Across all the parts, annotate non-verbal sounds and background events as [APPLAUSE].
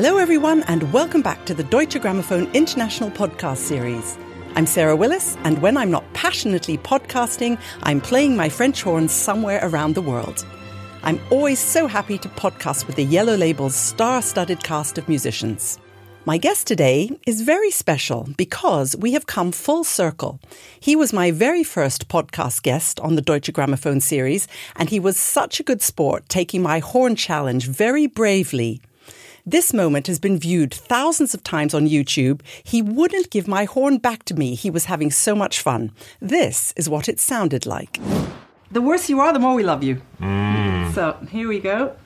Hello, everyone, and welcome back to the Deutsche Grammophon International Podcast Series. I'm Sarah Willis, and when I'm not passionately podcasting, I'm playing my French horn somewhere around the world. I'm always so happy to podcast with the Yellow Label's star studded cast of musicians. My guest today is very special because we have come full circle. He was my very first podcast guest on the Deutsche Grammophon series, and he was such a good sport, taking my horn challenge very bravely. This moment has been viewed thousands of times on YouTube. He wouldn't give my horn back to me. He was having so much fun. This is what it sounded like. The worse you are, the more we love you. Mm. So here we go.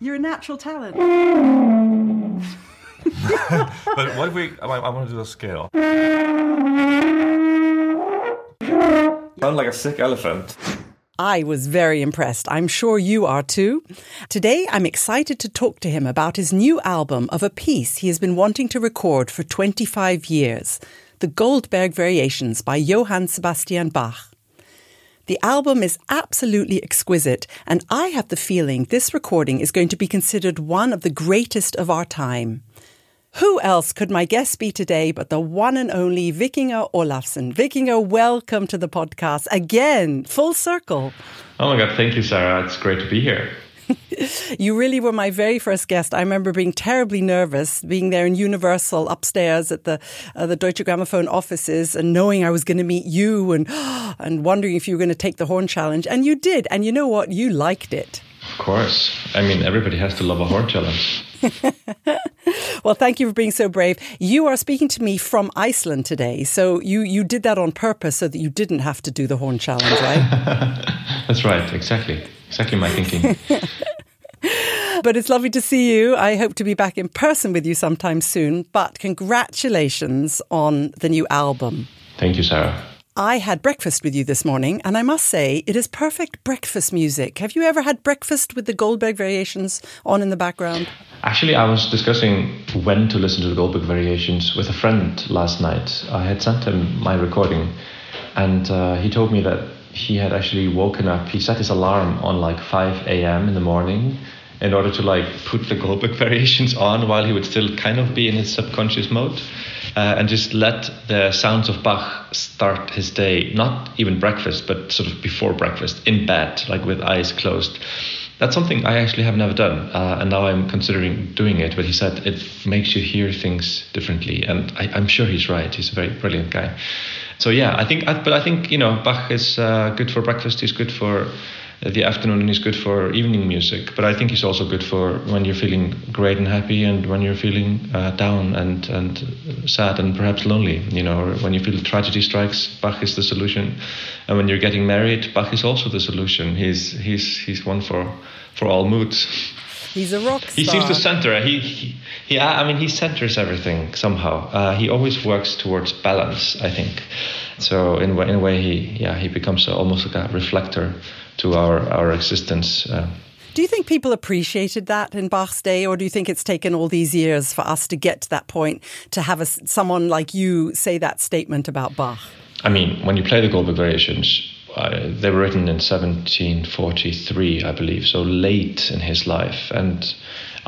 You're a natural talent. [LAUGHS] but what if we? I, I want to do a scale. Sound like a sick elephant. I was very impressed. I'm sure you are too. Today, I'm excited to talk to him about his new album of a piece he has been wanting to record for 25 years The Goldberg Variations by Johann Sebastian Bach. The album is absolutely exquisite, and I have the feeling this recording is going to be considered one of the greatest of our time. Who else could my guest be today but the one and only Vikingur Olafsson? Vikingur, welcome to the podcast again, full circle. Oh my God, thank you, Sarah. It's great to be here. [LAUGHS] you really were my very first guest. I remember being terribly nervous, being there in Universal upstairs at the uh, the Deutsche Grammophon offices, and knowing I was going to meet you, and [GASPS] and wondering if you were going to take the horn challenge, and you did. And you know what? You liked it. Of course. I mean, everybody has to love a horn challenge. [LAUGHS] well, thank you for being so brave. You are speaking to me from Iceland today, so you you did that on purpose so that you didn't have to do the horn challenge, right? [LAUGHS] That's right. Exactly. Exactly my thinking. [LAUGHS] but it's lovely to see you. I hope to be back in person with you sometime soon. But congratulations on the new album. Thank you, Sarah. I had breakfast with you this morning, and I must say, it is perfect breakfast music. Have you ever had breakfast with the Goldberg Variations on in the background? Actually, I was discussing when to listen to the Goldberg Variations with a friend last night. I had sent him my recording, and uh, he told me that he had actually woken up. He set his alarm on like 5 a.m. in the morning in order to like put the Goldberg [LAUGHS] Variations on while he would still kind of be in his subconscious mode uh, and just let the sounds of Bach start his day, not even breakfast, but sort of before breakfast, in bed, like with eyes closed. That's something I actually have never done, uh, and now I'm considering doing it. But he said it makes you hear things differently, and I, am sure he's right. He's a very brilliant guy. So yeah, I think, but I think you know, Bach is uh, good for breakfast. He's good for the afternoon he's good for evening music. But I think it's also good for when you're feeling great and happy and when you're feeling uh, down and, and sad and perhaps lonely, you know, or when you feel tragedy strikes, Bach is the solution. And when you're getting married, Bach is also the solution. He's, he's, he's one for, for all moods. He's a rock star. He seems to center. He, he, he I mean, he centers everything somehow. Uh, he always works towards balance, I think. So in, in a way, he, yeah, he becomes almost like a reflector to our, our existence. Uh, do you think people appreciated that in Bach's day, or do you think it's taken all these years for us to get to that point to have a, someone like you say that statement about Bach? I mean, when you play the Goldberg Variations, uh, they were written in 1743, I believe, so late in his life. And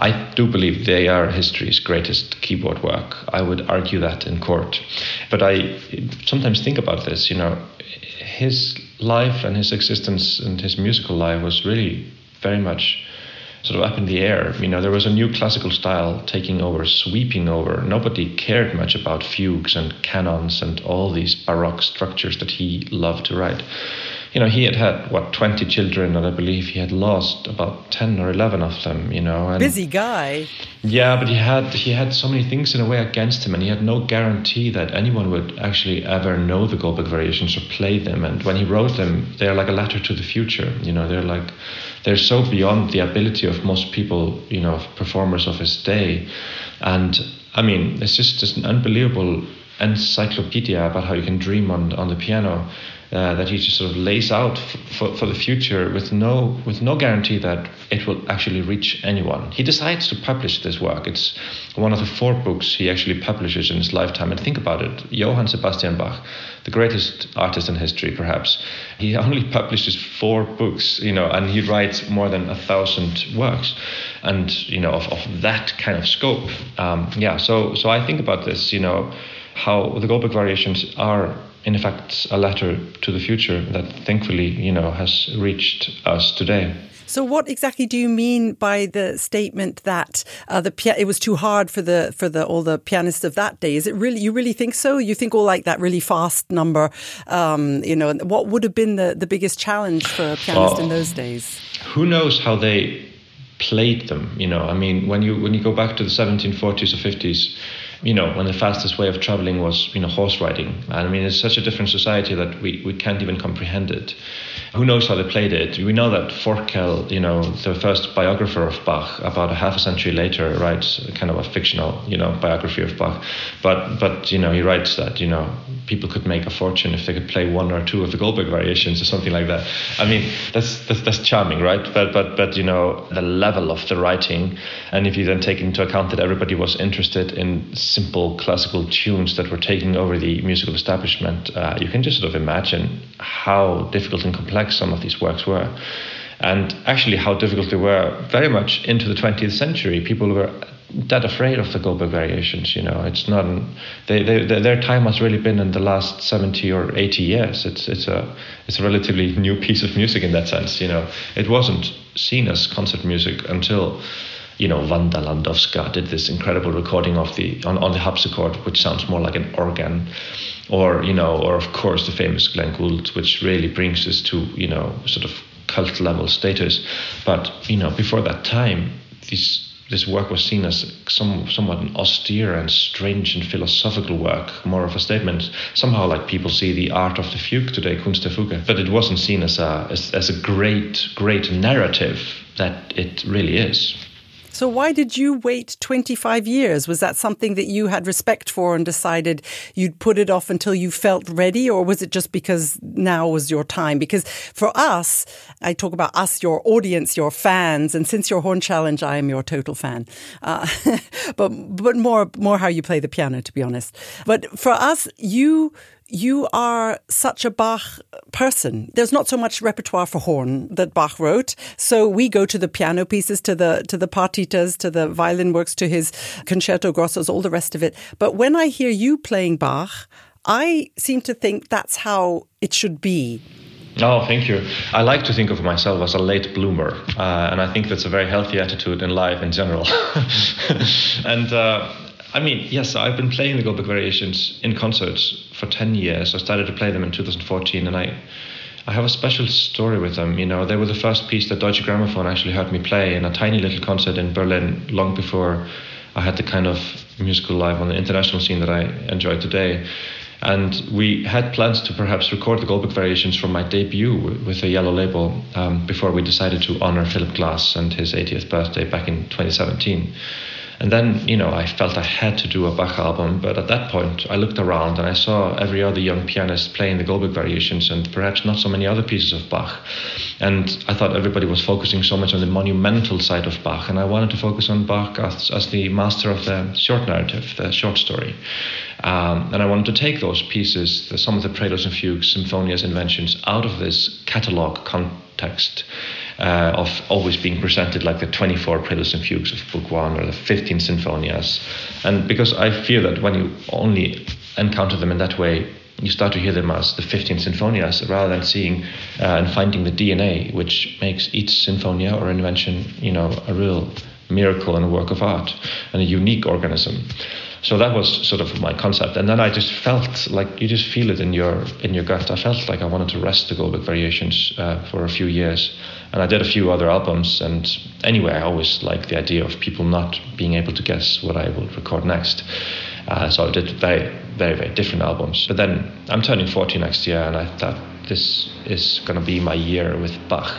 I do believe they are history's greatest keyboard work. I would argue that in court. But I sometimes think about this, you know, his life and his existence and his musical life was really very much sort of up in the air. You know, there was a new classical style taking over, sweeping over. Nobody cared much about fugues and canons and all these baroque structures that he loved to write you know, he had had what twenty children, and I believe he had lost about ten or eleven of them. You know, and busy guy. Yeah, but he had he had so many things in a way against him, and he had no guarantee that anyone would actually ever know the Goldberg variations or play them. And when he wrote them, they're like a letter to the future. You know, they're like they're so beyond the ability of most people, you know, performers of his day, and I mean, it's just just an unbelievable encyclopedia about how you can dream on on the piano. Uh, that he just sort of lays out for, for the future with no with no guarantee that it will actually reach anyone. He decides to publish this work. It's one of the four books he actually publishes in his lifetime. And think about it, Johann Sebastian Bach, the greatest artist in history, perhaps, he [LAUGHS] only publishes four books, you know, and he writes more than a thousand works, and you know, of, of that kind of scope. Um, yeah, so so I think about this, you know, how the Goldberg variations are in effect a letter to the future that thankfully you know has reached us today so, what exactly do you mean by the statement that uh, the it was too hard for the for the all the pianists of that day? Is it really you really think so? You think all like that really fast number? Um, you know, what would have been the the biggest challenge for a pianist in those days? Who knows how they played them? You know, I mean, when you when you go back to the 1740s or 50s you know, when the fastest way of traveling was, you know, horse riding. And I mean, it's such a different society that we, we can't even comprehend it. Who knows how they played it? We know that Forkel, you know, the first biographer of Bach, about a half a century later, writes kind of a fictional, you know, biography of Bach. But, but you know, he writes that, you know, people could make a fortune if they could play one or two of the Goldberg variations or something like that. I mean, that's, that's, that's charming, right? But, but, but, you know, the level of the writing, and if you then take into account that everybody was interested in simple classical tunes that were taking over the musical establishment, uh, you can just sort of imagine how difficult and complex some of these works were. And actually, how difficult they were very much into the 20th century. People were that afraid of the Goldberg variations. You know, it's not. They, they, their time has really been in the last 70 or 80 years. It's it's a it's a relatively [LAUGHS] new piece of music in that sense. You know, it wasn't seen as concert music until you know, Wanda Landowska did this incredible recording of the on, on the harpsichord, which sounds more like an organ, or you know, or of course the famous Glenn Gould, which really brings us to you know sort of cult level status. But you know, before that time, this this work was seen as some, somewhat an austere and strange and philosophical work, more of a statement. Somehow, like people see the art of the fugue today, Kunst der Fuge, but it wasn't seen as a as, as a great, great narrative that it really is. So, why did you wait 25 years? Was that something that you had respect for and decided you'd put it off until you felt ready? Or was it just because now was your time? Because for us, I talk about us, your audience, your fans, and since your horn challenge, I am your total fan. Uh, [LAUGHS] but, but more, more how you play the piano, to be honest. But for us, you, you are such a Bach person. There's not so much repertoire for horn that Bach wrote, so we go to the piano pieces, to the to the partitas, to the violin works, to his concerto grossos, all the rest of it. But when I hear you playing Bach, I seem to think that's how it should be. Oh, thank you. I like to think of myself as a late bloomer, uh, and I think that's a very healthy attitude in life in general. [LAUGHS] and uh, I mean, yes, I've been playing the Goldberg Variations in concerts for 10 years. I started to play them in 2014, and I, I have a special story with them. You know, they were the first piece that Deutsche Grammophon actually heard me play in a tiny little concert in Berlin long before I had the kind of musical life on the international scene that I enjoy today. And we had plans to perhaps record the Goldberg Variations from my debut with a yellow label um, before we decided to honor Philip Glass and his 80th birthday back in 2017. And then, you know, I felt I had to do a Bach album. But at that point, I looked around and I saw every other young pianist playing the Goldberg variations and perhaps not so many other pieces of Bach. And I thought everybody was focusing so much on the monumental side of Bach. And I wanted to focus on Bach as, as the master of the short narrative, the short story. Um, and I wanted to take those pieces, the, some of the preludes and fugues, sinfonias, inventions, out of this catalog context uh, of always being presented like the 24 preludes and fugues of Book One or the 15 sinfonias. And because I feel that when you only encounter them in that way, you start to hear them as the 15 sinfonias rather than seeing uh, and finding the DNA, which makes each sinfonia or invention, you know, a real miracle and a work of art and a unique organism. So that was sort of my concept, and then I just felt like you just feel it in your in your gut. I felt like I wanted to rest the Goldberg Variations uh, for a few years, and I did a few other albums. And anyway, I always like the idea of people not being able to guess what I will record next. Uh, so I did very, very, very different albums. But then I'm turning 40 next year, and I thought this is going to be my year with Bach.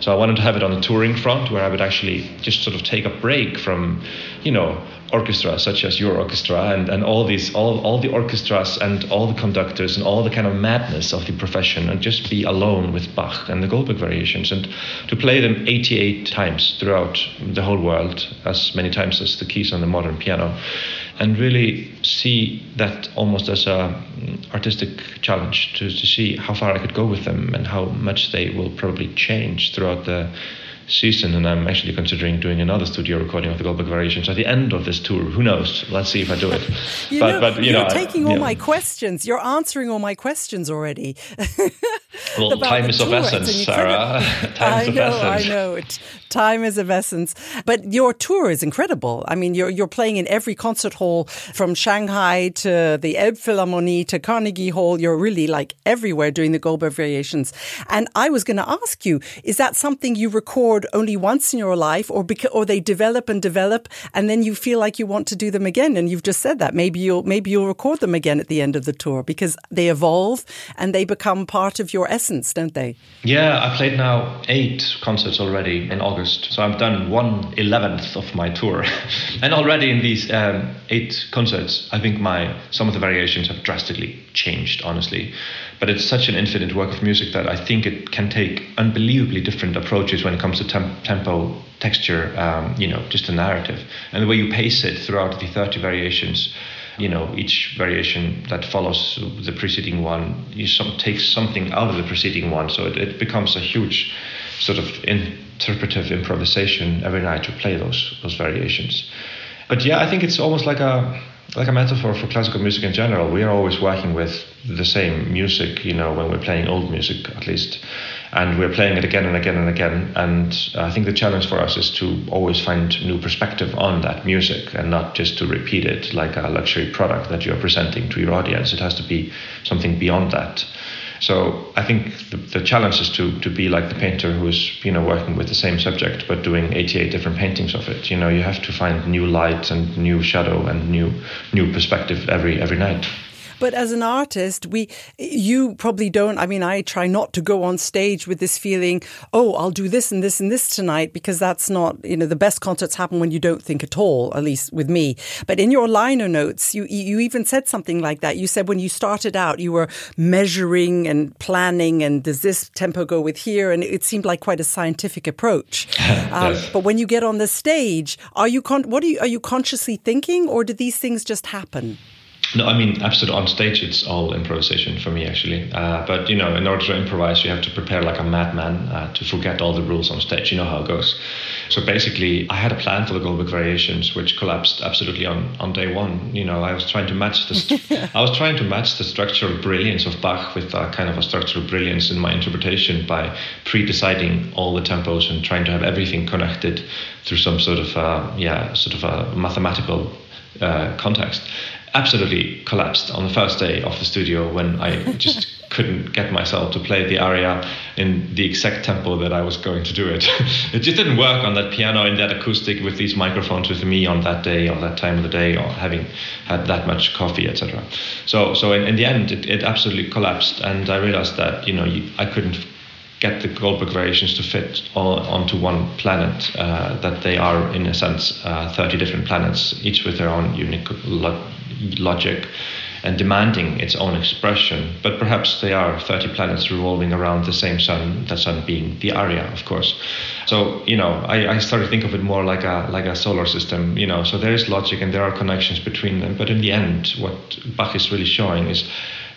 So I wanted to have it on the touring front where I would actually just sort of take a break from, you know, orchestras such as your orchestra and, and all these all, all the orchestras and all the conductors and all the kind of madness of the profession and just be alone with Bach and the Goldberg variations and to play them 88 times throughout the whole world as many times as the keys on the modern piano and really see that almost as a mm, artistic challenge to, to see how far I could go with them and how much they will probably change throughout the season, and I'm actually considering doing another studio recording of the Goldberg Variations at the end of this tour. Who knows? Let's see if I do it. [LAUGHS] you but, know, but you are taking all my questions. You're answering all my questions already. [LAUGHS] well, [LAUGHS] time is of essence, Sarah. time is of know, essence. I know. It, time is of essence. But your tour is incredible. I mean, you're you're playing in every concert hall from Shanghai to the Elbphilharmonie to Carnegie Hall. You're really like everywhere doing the Goldberg Variations. And I was going to ask you, is that something you record? Only once in your life or because, or they develop and develop and then you feel like you want to do them again. And you've just said that. Maybe you'll maybe you'll record them again at the end of the tour because they evolve and they become part of your essence don't they? Yeah i played now eight concerts already in august. So i've done one eleventh of my tour. [LAUGHS] And already in these um, eight concerts i think my some of the variations have drastically changed honestly but it's such an infinite work of music that I think it can take unbelievably different approaches when it comes to temp- tempo, texture, um, you know, just a narrative, and the way you pace it throughout the 30 variations. You know, each variation that follows the preceding one, you some, something out of the preceding one, so it, it becomes a huge sort of interpretive improvisation every night to play those those variations. But yeah, I think it's almost like a like a metaphor for classical music in general. We are always working with the same music, you know, when we're playing old music at least, and we're playing it again and again and again. And I think the challenge for us is to always find new perspective on that music and not just to repeat it like a luxury product that you're presenting to your audience. It has to be something beyond that. So I think the, the challenge is to, to be like the painter who's you know working with the same subject but doing 88 different paintings of it. You know you have to find new light and new shadow and new new perspective every every night. But as an artist, we, you probably don't. I mean, I try not to go on stage with this feeling, oh, I'll do this and this and this tonight, because that's not, you know, the best concerts happen when you don't think at all, at least with me. But in your liner notes, you, you even said something like that. You said when you started out, you were measuring and planning, and does this tempo go with here? And it seemed like quite a scientific approach. [LAUGHS] um, yes. But when you get on the stage, are you, con- what are you, are you consciously thinking, or do these things just happen? No, I mean, absolutely. On stage, it's all improvisation for me, actually. Uh, but you know, in order to improvise, you have to prepare like a madman uh, to forget all the rules on stage. You know how it goes. So basically, I had a plan for the Goldberg Variations, which collapsed absolutely on, on day one. You know, I was trying to match the [LAUGHS] I was trying to match the structural brilliance of Bach with a kind of a structural brilliance in my interpretation by pre-deciding all the tempos and trying to have everything connected through some sort of uh, yeah, sort of a mathematical uh, context absolutely collapsed on the first day of the studio when I just [LAUGHS] couldn't get myself to play the aria in the exact tempo that I was going to do it. [LAUGHS] it just didn't work on that piano in that acoustic with these microphones with me on that day or that time of the day or having had that much coffee, etc. So, so in, in the end, it, it, absolutely collapsed, and I realized that you know you, I couldn't get the Goldberg variations to fit all onto one planet. Uh, that they are, in a sense, uh, 30 different planets, each with their own unique logic and demanding its own expression. But perhaps they are 30 planets revolving around the same sun, the sun being the aria, of course. So, you know, I, I started to think of it more like a like a solar system, you know, so there is logic and there are connections between them. But in the end, what Bach is really showing is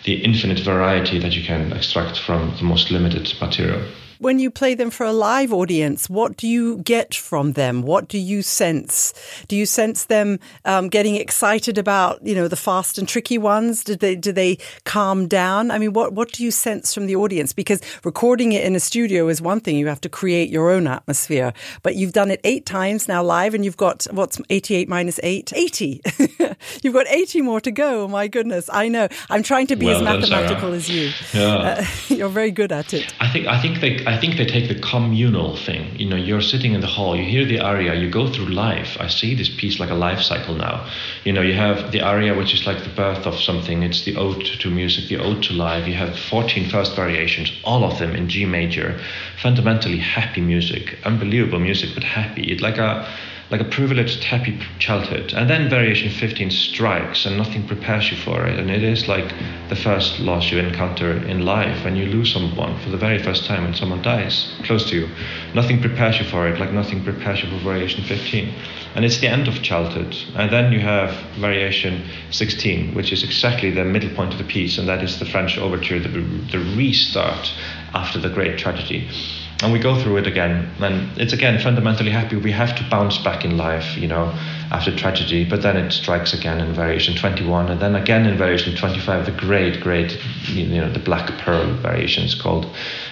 the infinite variety that you can extract from the most limited material. When you play them for a live audience, what do you get from them? What do you sense? Do you sense them um, getting excited about, you know, the fast and tricky ones? Do they do they calm down? I mean, what what do you sense from the audience? Because recording it in a studio is one thing; you have to create your own atmosphere. But you've done it eight times now live, and you've got what's eighty-eight minus eight? Eighty. [LAUGHS] you've got eighty more to go. Oh my goodness! I know. I'm trying to be well as mathematical as you. Yeah. Uh, [LAUGHS] you're very good at it. I think I think they I think they take the communal thing. You know, you're sitting in the hall, you hear the aria, you go through life. I see this piece like a life cycle now. You know, you have the aria, which is like the birth of something. It's the ode to music, the ode to life. You have 14 first variations, all of them in G major. Fundamentally happy music, unbelievable music, but happy. It's like a like a privileged, happy childhood. And then variation 15 strikes and nothing prepares you for it. And it is like the first loss you encounter in life when you lose someone for the very first time when someone dies close to you. Nothing prepares you for it, like nothing prepares you for variation 15. And it's the end of childhood. And then you have variation 16, which is exactly the middle point of the piece, and that is the French overture, the, the restart after the great tragedy and we go through it again and it's again fundamentally happy. We have to bounce back in life you know after tragedy but then it strikes again in variation 21 and then again in variation 25 the great great you know the black pearl variation is called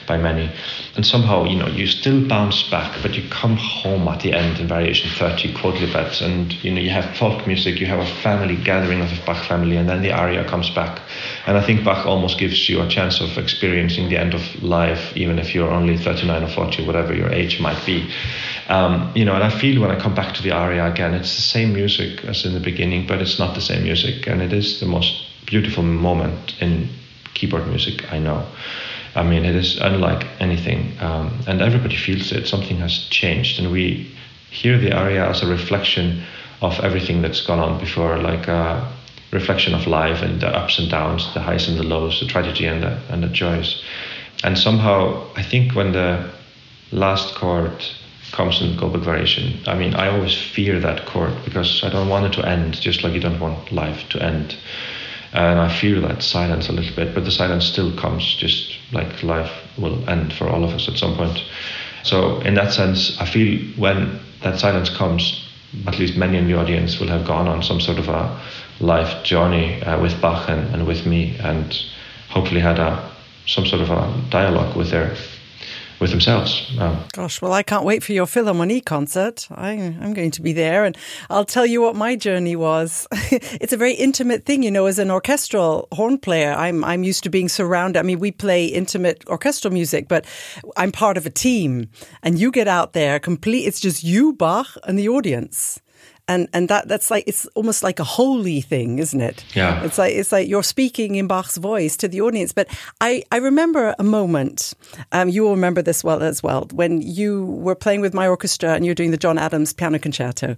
by many. And somehow you know you still bounce back but you come home at the end in variation 30 quodlibet and you know you have folk music you have a family gathering of the bach family and then the aria comes back. And i think bach almost gives you a chance of experiencing the end of life even if you're only 39 or 40 whatever your age might be um, you know and i feel when i come back to the aria again it's the same music as in the beginning but it's not the same music and it is the most beautiful moment in keyboard music i know I mean, it is unlike anything, um, and everybody feels it. Something has changed, and we hear the aria as a reflection of everything that's gone on before, like a reflection of life and the ups and downs, the highs and the lows, the tragedy and the and the joys. And somehow, I think when the last chord comes in Goldberg variation, I mean, I always fear that chord because I don't want it to end, just like you don't want life to end and I fear that silence a little bit, but the silence still comes, just like life will end for all of us at some point. So, in that sense, I feel when that silence comes, at least many in the audience will have gone on some sort of a life journey uh, with Bach and, and with me, and hopefully had a some sort of a dialogue with their with themselves. Um, Gosh, well, I can't wait for your Philharmonie concert. I, am going to be there, and I'll tell you what my journey was. [LAUGHS] it's a very intimate thing, you know. As an orchestral horn player, I'm I'm used to being surrounded. I mean, we play intimate orchestral music, but I'm part of a team, and you get out there complete. It's just you, Bach, and the audience and and that that's like it's almost like a holy thing, isn't it? Yeah. It's like it's like you're speaking in Bach's voice to the audience. But I I remember a moment. Um, you will remember this well as well when you were playing with my orchestra and you're doing the John Adams piano concerto,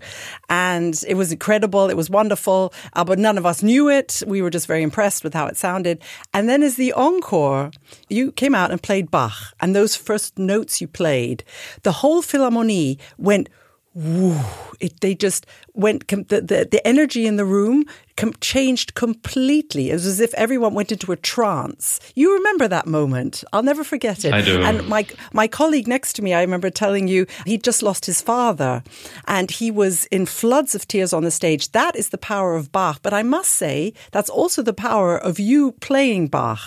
and it was incredible. It was wonderful, uh, but none of us knew it. We were just very impressed with how it sounded. And then as the encore, you came out and played Bach, and those first notes you played, the whole Philharmonie went. Woo, it, they just went the, the, the energy in the room com- changed completely. It was as if everyone went into a trance. You remember that moment? I'll never forget it. I do. And my my colleague next to me, I remember telling you he'd just lost his father, and he was in floods of tears on the stage. That is the power of Bach. But I must say that's also the power of you playing Bach.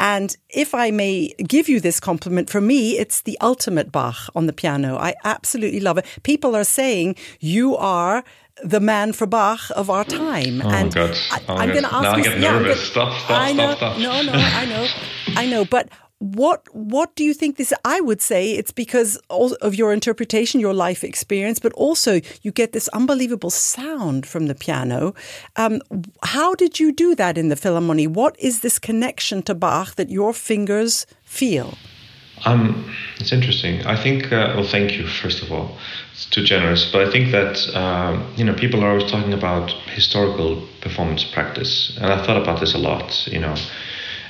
And if I may give you this compliment, for me, it's the ultimate Bach on the piano. I absolutely love it. People are saying you are the man for Bach of our time. Oh and God! Oh I, am going to ask now you. I get nervous. but Stop! Stop! I know, Stop! Stop! No, no, I know, I know. But what what do you think this? I would say it's because of your interpretation, your life experience, but also you get this unbelievable sound from the piano. Um, how did you do that in the Philharmonie? What is this connection to Bach that your fingers feel? Um, it's interesting. I think. Uh, well, thank you first of all. It's too generous, but I think that um, you know people are always talking about historical performance practice, and I thought about this a lot. You know,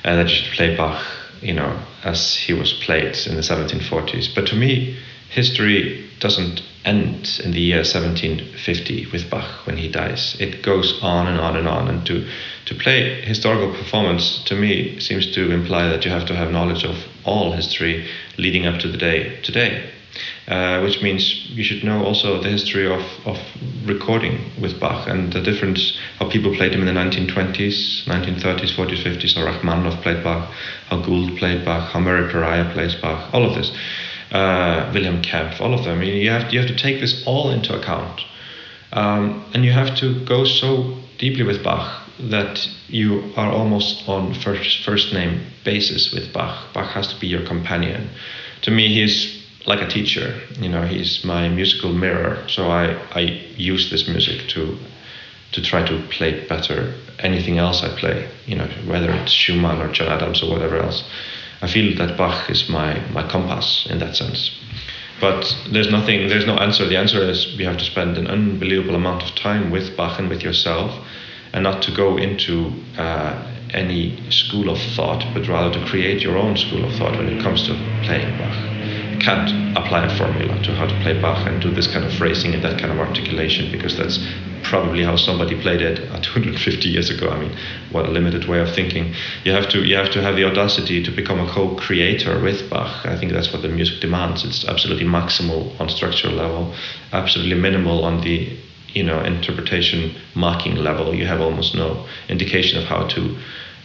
and that you should play Bach, you know, as he was played in the 1740s. But to me, history doesn't end in the year 1750 with Bach when he dies. It goes on and on and on. And to, to play historical performance, to me, seems to imply that you have to have knowledge of all history leading up to the day today. Uh, which means you should know also the history of, of recording with Bach and the difference how people played him in the 1920s, 1930s, 40s, 50s, how Rachmaninoff played Bach, how Gould played Bach, how Murray Perahia plays Bach, all of this uh, Wilhelm Kempff, all of them. I mean, you have you have to take this all into account, um, and you have to go so deeply with Bach that you are almost on first first name basis with Bach. Bach has to be your companion, to me, he's like a teacher. You know, he's my musical mirror. So I, I use this music to to try to play better anything else I play. You know, whether it's Schumann or John Adams or whatever else. I feel that Bach is my my compass in that sense. But there's nothing, there's no answer. The answer is you have to spend an unbelievable amount of time with Bach and with yourself, and not to go into uh, any school of thought, but rather to create your own school of thought when it comes to playing Bach can't apply a formula to how to play Bach and do this kind of phrasing and that kind of articulation because that's probably how somebody played it 250 [LAUGHS] years ago. I mean, what a limited way of thinking. You have to you have to have the audacity to become a co-creator with Bach. I think that's what the music demands. It's absolutely maximal on structural level, absolutely minimal on the you know interpretation marking level. You have almost no indication of how to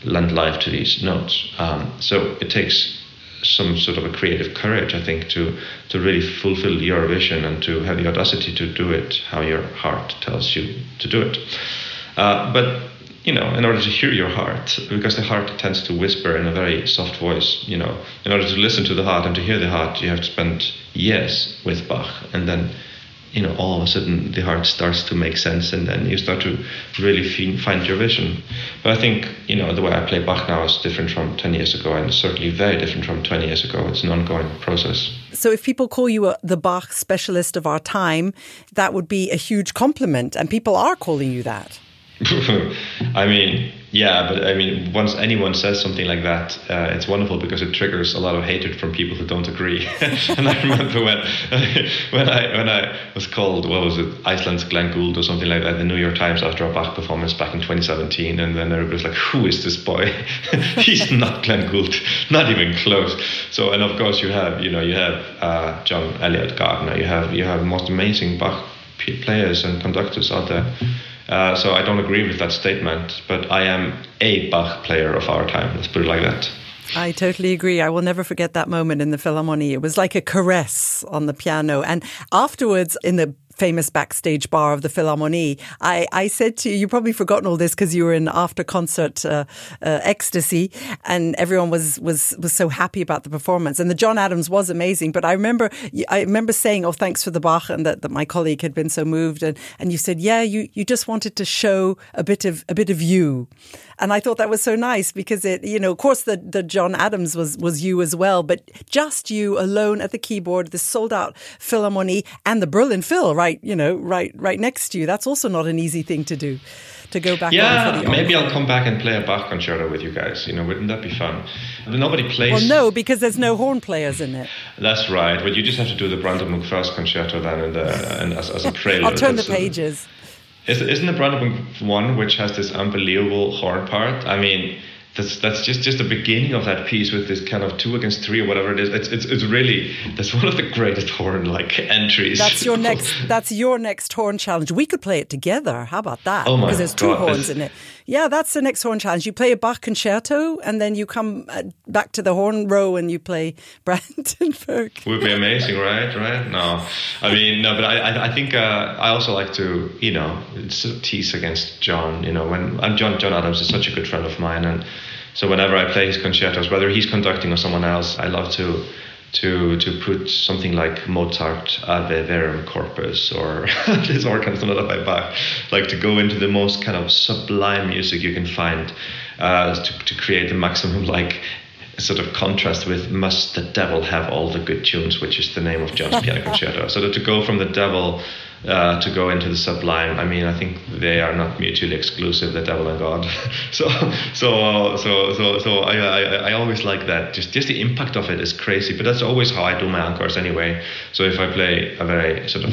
lend life to these notes. Um, so it takes some sort of a creative courage, I think, to to really fulfill your vision and to have the audacity to do it how your heart tells you to do it. Uh, but you know, in order to hear your heart, because the heart tends to whisper in a very soft voice, you know, in order to listen to the heart and to hear the heart, you have to spend years with Bach, and then you know, all of a sudden the heart starts to make sense and then you start to really find your vision. But I think, you know, the way I play Bach now is different from 10 years ago and certainly very different from 20 years ago. It's an ongoing process. So if people call you a, the Bach specialist of our time, that would be a huge compliment and people are calling you that. [LAUGHS] I mean, yeah, but I mean, once anyone says something like that, uh, it's wonderful because it triggers a lot of hatred from people who don't agree. [LAUGHS] and I remember when [LAUGHS] when I when I was called what was it Iceland's Glenn Gould or something like that, the New York Times after a Bach performance back in 2017, and then everybody was like, "Who is this boy? He's not Glenn Gould, not even close." So, and of course, you have you know you have uh, John Eliot Gardiner, you have you have most amazing Bach players and conductors out there. Uh, so I don't agree with that statement, but I am a Bach player of our time. Let's put it like that. I totally agree. I will never forget that moment in the Philharmonie. It was like a caress on the piano. And afterwards, in the famous backstage bar of the Philharmonie. I, I said to you, you've probably forgotten all this because you were in after concert uh, uh, ecstasy, and everyone was was was so happy about the performance. And the John Adams was amazing. But I remember I remember saying, "Oh, thanks for the Bach," and that, that my colleague had been so moved, and and you said, "Yeah, you you just wanted to show a bit of a bit of you." And I thought that was so nice because it, you know, of course, the, the John Adams was, was you as well, but just you alone at the keyboard, the sold out Philharmonie and the Berlin Phil, right, you know, right, right next to you. That's also not an easy thing to do. To go back, yeah, maybe I'll come back and play a Bach concerto with you guys. You know, wouldn't that be fun? Nobody plays. Well, no, because there's no horn players in it. That's right. But you just have to do the Brandenburg first concerto then, and, uh, and as, as, a prelude. I'll turn the pages. Isn't the Brandenburg one which has this unbelievable horn part? I mean, that's that's just just the beginning of that piece with this kind of two against three or whatever it is. It's it's, it's really that's one of the greatest [LAUGHS] horn like entries. That's your [LAUGHS] next. That's your next horn challenge. We could play it together. How about that? Oh my Because there's two God, horns in it. Yeah, that's the next horn challenge. You play a Bach concerto, and then you come uh, back to the horn row and you play [LAUGHS] Brandenburg. would be amazing, right? Right? No, I mean, no, but I, I, think uh, I also like to, you know, sort of tease against John. You know, when and John John Adams is such a good friend of mine, and so whenever I play his concertos, whether he's conducting or someone else, I love to. To, to put something like Mozart Ave Verum Corpus or [LAUGHS] this organ sonata by Bach, like to go into the most kind of sublime music you can find, uh, to, to create the maximum like sort of contrast with must the devil have all the good tunes which is the name of john's piano concerto so that to go from the devil uh, to go into the sublime i mean i think they are not mutually exclusive the devil and god [LAUGHS] so so uh, so so so I, I i always like that just just the impact of it is crazy but that's always how i do my encores anyway so if i play a very sort of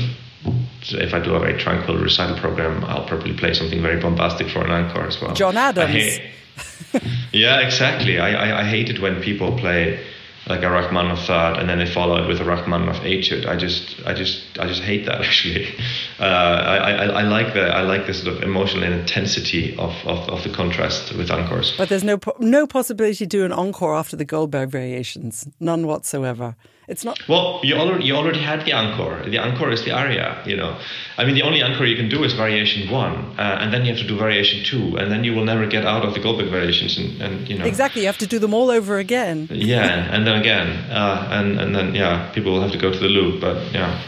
if I do a very tranquil recital program, I'll probably play something very bombastic for an encore as well. John Adams. hate- [LAUGHS] yeah, exactly. I, I, I hate it when people play like a Rachmaninoff third and then they follow it with a Rachmaninoff etude. I just, I just, I just hate that [LAUGHS] actually. Uh, I, I, I like the, I like the sort of emotional intensity of, of, of the contrast with encores. But there's no no possibility to do an encore after the Goldberg variations, none whatsoever. It's not. Well, you already you already had the encore. The encore is the aria. You know, I mean, the only encore you can do is variation one, uh, and then you have to do variation two, and then you will never get out of the Goldberg variations, and, and you know. Exactly, you have to do them all over again. Yeah, and then again, uh, and and then yeah, people will have to go to the loop, but yeah.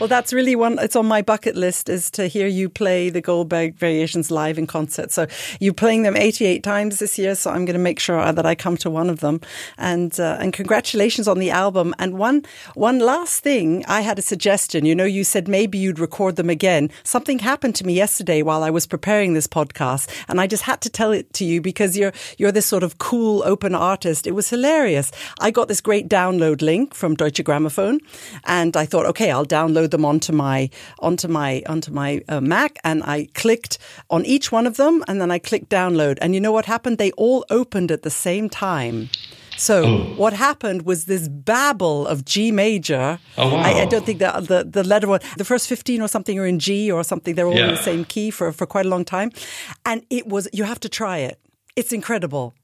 Well, that's really one. It's on my bucket list is to hear you play the Goldberg Variations live in concert. So you're playing them 88 times this year. So I'm going to make sure that I come to one of them. And uh, and congratulations on the album. And one one last thing, I had a suggestion. You know, you said maybe you'd record them again. Something happened to me yesterday while I was preparing this podcast, and I just had to tell it to you because you're you're this sort of cool open artist. It was hilarious. I got this great download link from Deutsche Grammophon, and I thought, okay, I'll download them onto my onto my onto my uh, Mac, and I clicked on each one of them, and then I clicked download. And you know what happened? They all opened at the same time. So Oh. what happened was this babble of G major. Oh, wow. I, I don't think the, the the letter one, the first fifteen or something are in G or something. They're all in the same key for for quite a long time, and it was. You have to try it. It's incredible.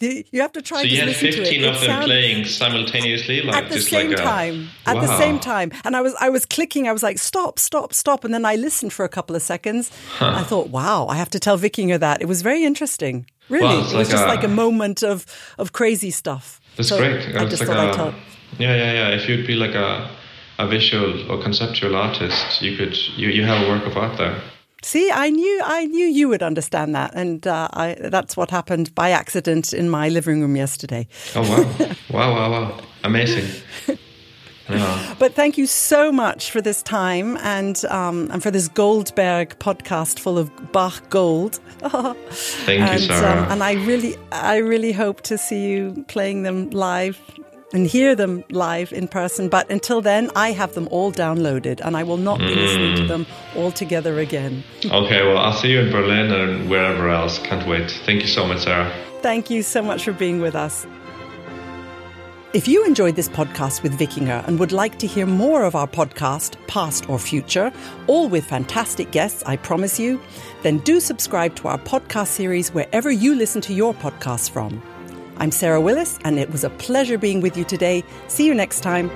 You you have to try So to you had listen to it. 15 It of them sound- playing simultaneously, like at the same like a, time. At the same time. And i was i was clicking. I was like stop stop stop. And then i listened for a couple of seconds. I thought wow i have to tell Vikingur that. It was very interesting. Really. Wow, it was like just a- like a moment of of crazy stuff. That's So great. i just like thought a, i'd tell Yeah, yeah, yeah. If you'd be like a a visual or conceptual artist, you could you, you have a work of art there. See i knew i knew you would understand that and uh, I, that's what happened by accident in my living room yesterday Oh wow, wow, wow, wow, amazing. Yeah. [LAUGHS] But thank you so much for this time and um, and for this Goldberg podcast full of Bach gold. Thank you, [LAUGHS] Sarah. um, and I really, I really hope to see you playing them live and hear them live in person. But until then, I have them all downloaded, and I will not be listening Mm. to them all together again. okay, well, I'll see you in Berlin and wherever else. Can't wait. Thank you so much, Sarah. Thank you so much for being with us. If you enjoyed this podcast with Vikingur and would like to hear more of our podcast, past or future, all with fantastic guests, I promise you, then do subscribe to our podcast series wherever you listen to your podcasts from. I'm Sarah Willis, and it was a pleasure being with you today. See you next time.